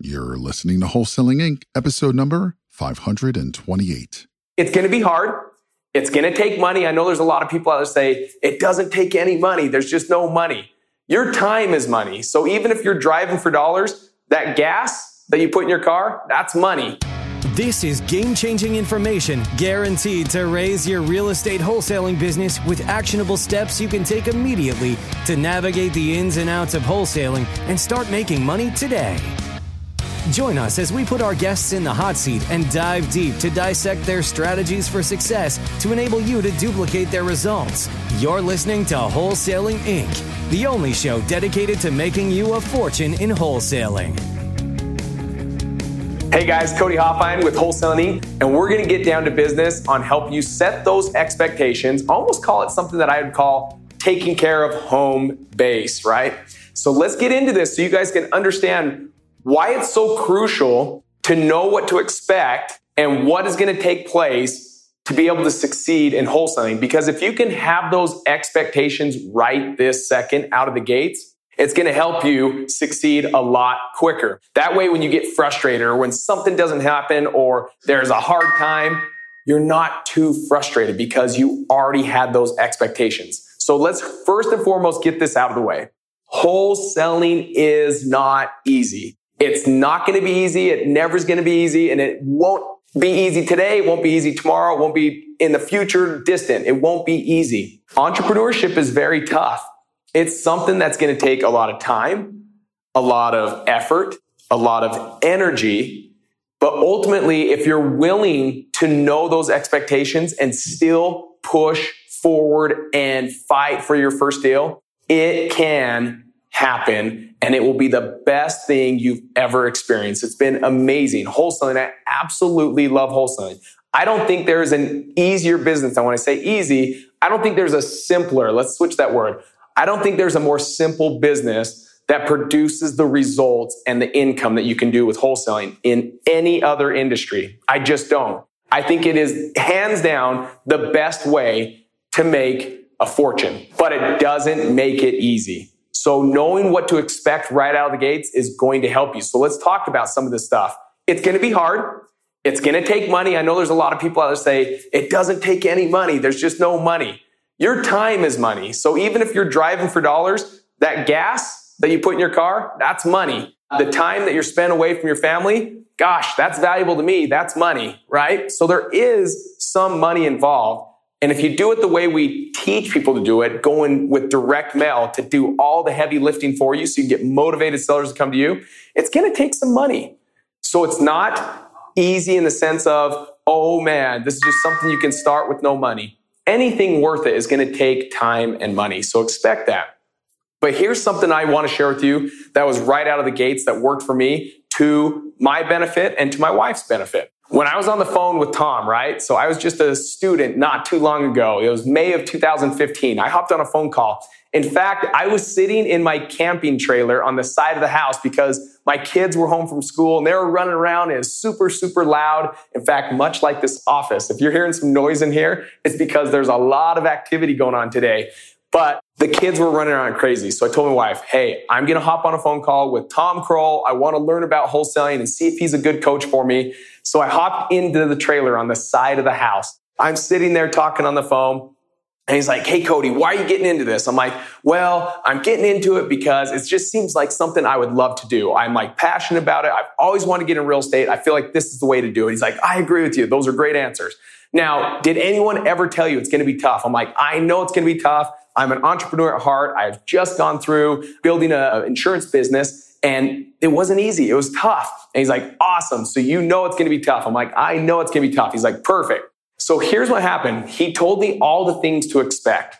You're listening to Wholesaling Inc., episode number 528. It's going to be hard. It's going to take money. I know there's a lot of people out there say it doesn't take any money. There's just no money. Your time is money. So even if you're driving for dollars, that gas that you put in your car, that's money. This is game changing information guaranteed to raise your real estate wholesaling business with actionable steps you can take immediately to navigate the ins and outs of wholesaling and start making money today. Join us as we put our guests in the hot seat and dive deep to dissect their strategies for success to enable you to duplicate their results. You're listening to Wholesaling Inc., the only show dedicated to making you a fortune in wholesaling. Hey guys, Cody Hofhine with Wholesaling Inc., and we're going to get down to business on help you set those expectations. almost call it something that I would call taking care of home base, right? So let's get into this so you guys can understand why it's so crucial to know what to expect and what is going to take place to be able to succeed in wholesaling. Because if you can have those expectations right this second out of the gates, it's going to help you succeed a lot quicker. That way, when you get frustrated or when something doesn't happen or there's a hard time, you're not too frustrated because you already had those expectations. So let's first and foremost get this out of the way. Wholesaling is not easy. It's not going to be easy. It never is going to be easy and it won't be easy today. It won't be easy tomorrow. It won't be in the future distant. It won't be easy. Entrepreneurship is very tough. It's something that's going to take a lot of time, a lot of effort, a lot of energy. But ultimately, if you're willing to know those expectations and still push forward and fight for your first deal, it can happen and it will be the best thing you've ever experienced. It's been amazing. Wholesaling, I absolutely love wholesaling. I don't think there's an easier business. I want to say easy. I don't think there's a simpler, let's switch that word. I don't think there's a more simple business that produces the results and the income that you can do with wholesaling in any other industry. I just don't. I think it is hands down the best way to make a fortune, but it doesn't make it easy. So knowing what to expect right out of the gates is going to help you. So let's talk about some of this stuff. It's going to be hard. It's going to take money. I know there's a lot of people out there say it doesn't take any money. There's just no money. Your time is money. So even if you're driving for dollars, that gas that you put in your car, that's money. The time that you're spent away from your family, gosh, that's valuable to me. That's money, right? So there is some money involved. And if you do it the way we teach people to do it, going with direct mail to do all the heavy lifting for you so you can get motivated sellers to come to you, it's going to take some money. So it's not easy in the sense of, oh man, this is just something you can start with no money anything worth it is going to take time and money. So expect that. But here's something I want to share with you that was right out of the gates that worked for me to my benefit and to my wife's benefit. When I was on the phone with Tom, right? So I was just a student not too long ago. It was May of 2015. I hopped on a phone call in fact, I was sitting in my camping trailer on the side of the house because my kids were home from school and they were running around. It was super, super loud. In fact, much like this office. If you're hearing some noise in here, it's because there's a lot of activity going on today. But the kids were running around crazy. So I told my wife, hey, I'm going to hop on a phone call with Tom Krol. I want to learn about wholesaling and see if he's a good coach for me. So I hopped into the trailer on the side of the house. I'm sitting there talking on the phone. And he's like, Hey, Cody, why are you getting into this? I'm like, well, I'm getting into it because it just seems like something I would love to do. I'm like passionate about it. I've always wanted to get in real estate. I feel like this is the way to do it. He's like, I agree with you. Those are great answers. Now, did anyone ever tell you it's going to be tough? I'm like, I know it's going to be tough. I'm an entrepreneur at heart. I've just gone through building an insurance business and it wasn't easy. It was tough. And he's like, awesome. So you know it's going to be tough. I'm like, I know it's going to be tough. He's like, perfect. So here's what happened. He told me all the things to expect.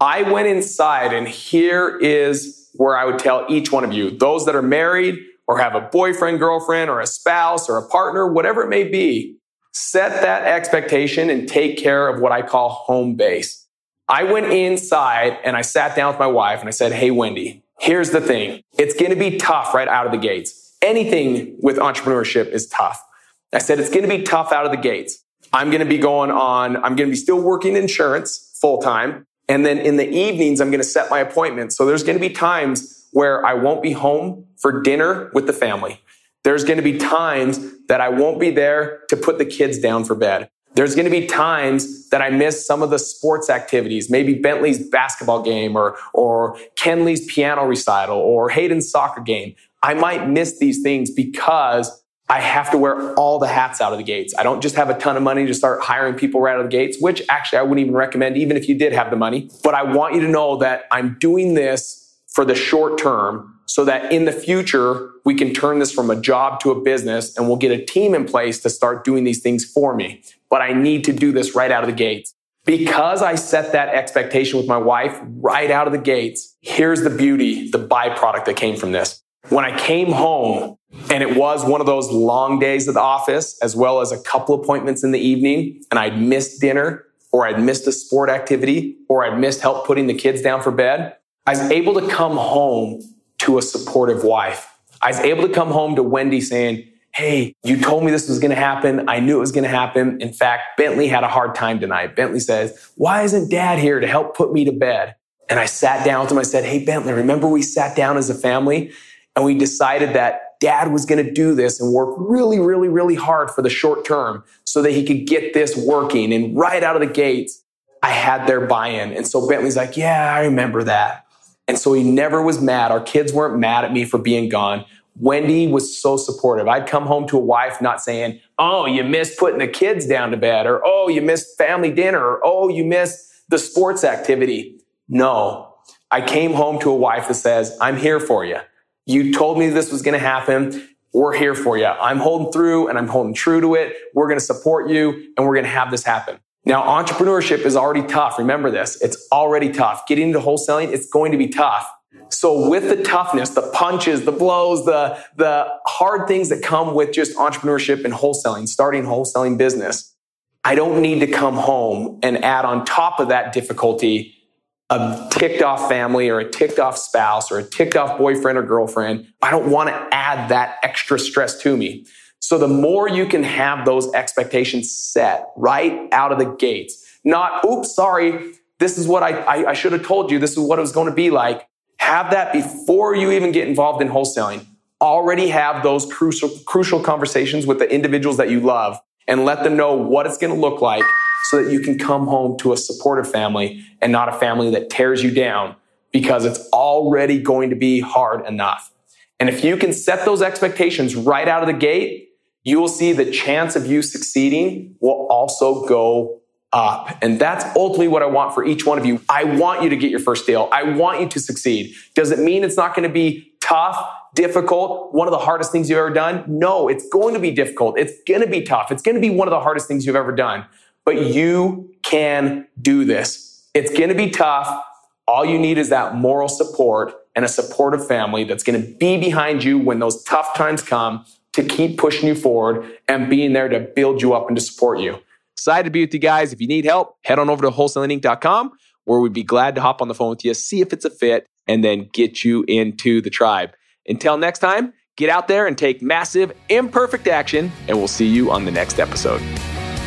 I went inside and here is where I would tell each one of you, those that are married or have a boyfriend, girlfriend, or a spouse or a partner, whatever it may be, set that expectation and take care of what I call home base. I went inside and I sat down with my wife and I said, Hey, Wendy, here's the thing. It's going to be tough right out of the gates. Anything with entrepreneurship is tough. I said, it's going to be tough out of the gates. I'm going to be going on, I'm going to be still working insurance full time. And then in the evenings, I'm going to set my appointments. So there's going to be times where I won't be home for dinner with the family. There's going to be times that I won't be there to put the kids down for bed. There's going to be times that I miss some of the sports activities, maybe Bentley's basketball game or, or Kenley's piano recital or Hayden's soccer game. I might miss these things because I have to wear all the hats out of the gates. I don't just have a ton of money to start hiring people right out of the gates, which actually I wouldn't even recommend, even if you did have the money. But I want you to know that I'm doing this for the short term so that in the future, we can turn this from a job to a business and we'll get a team in place to start doing these things for me. But I need to do this right out of the gates. Because I set that expectation with my wife right out of the gates, here's the beauty, the byproduct that came from this. When I came home, and it was one of those long days at the office, as well as a couple appointments in the evening, and I'd missed dinner, or I'd missed a sport activity, or I'd missed help putting the kids down for bed. I was able to come home to a supportive wife. I was able to come home to Wendy saying, Hey, you told me this was going to happen. I knew it was going to happen. In fact, Bentley had a hard time tonight. Bentley says, Why isn't dad here to help put me to bed? And I sat down with him. I said, Hey, Bentley, remember we sat down as a family and we decided that dad was going to do this and work really, really, really hard for the short term so that he could get this working. And right out of the gates, I had their buy in. And so Bentley's like, Yeah, I remember that. And so he never was mad. Our kids weren't mad at me for being gone. Wendy was so supportive. I'd come home to a wife not saying, Oh, you missed putting the kids down to bed, or Oh, you missed family dinner, or Oh, you missed the sports activity. No, I came home to a wife that says, I'm here for you. You told me this was going to happen. We're here for you. I'm holding through and I'm holding true to it. We're going to support you and we're going to have this happen. Now, entrepreneurship is already tough. Remember this. It's already tough. Getting into wholesaling, it's going to be tough. So with the toughness, the punches, the blows, the, the hard things that come with just entrepreneurship and wholesaling, starting wholesaling business, I don't need to come home and add on top of that difficulty a ticked off family or a ticked off spouse or a ticked off boyfriend or girlfriend. I don't want to add that extra stress to me. So the more you can have those expectations set right out of the gates, not, oops, sorry, this is what I, I, I should have told you. This is what it was going to be like. Have that before you even get involved in wholesaling. Already have those crucial, crucial conversations with the individuals that you love and let them know what it's going to look like so that you can come home to a supportive family and not a family that tears you down because it's already going to be hard enough. And if you can set those expectations right out of the gate, you will see the chance of you succeeding will also go up. And that's ultimately what I want for each one of you. I want you to get your first deal. I want you to succeed. Does it mean it's not going to be tough, difficult, one of the hardest things you've ever done? No, it's going to be difficult. It's going to be tough. It's going to be one of the hardest things you've ever done. But you can do this. It's going to be tough. All you need is that moral support and a supportive family that's going to be behind you when those tough times come to keep pushing you forward and being there to build you up and to support you. Excited to be with you guys. If you need help, head on over to wholesalinginc.com where we'd be glad to hop on the phone with you, see if it's a fit, and then get you into the tribe. Until next time, get out there and take massive, imperfect action, and we'll see you on the next episode.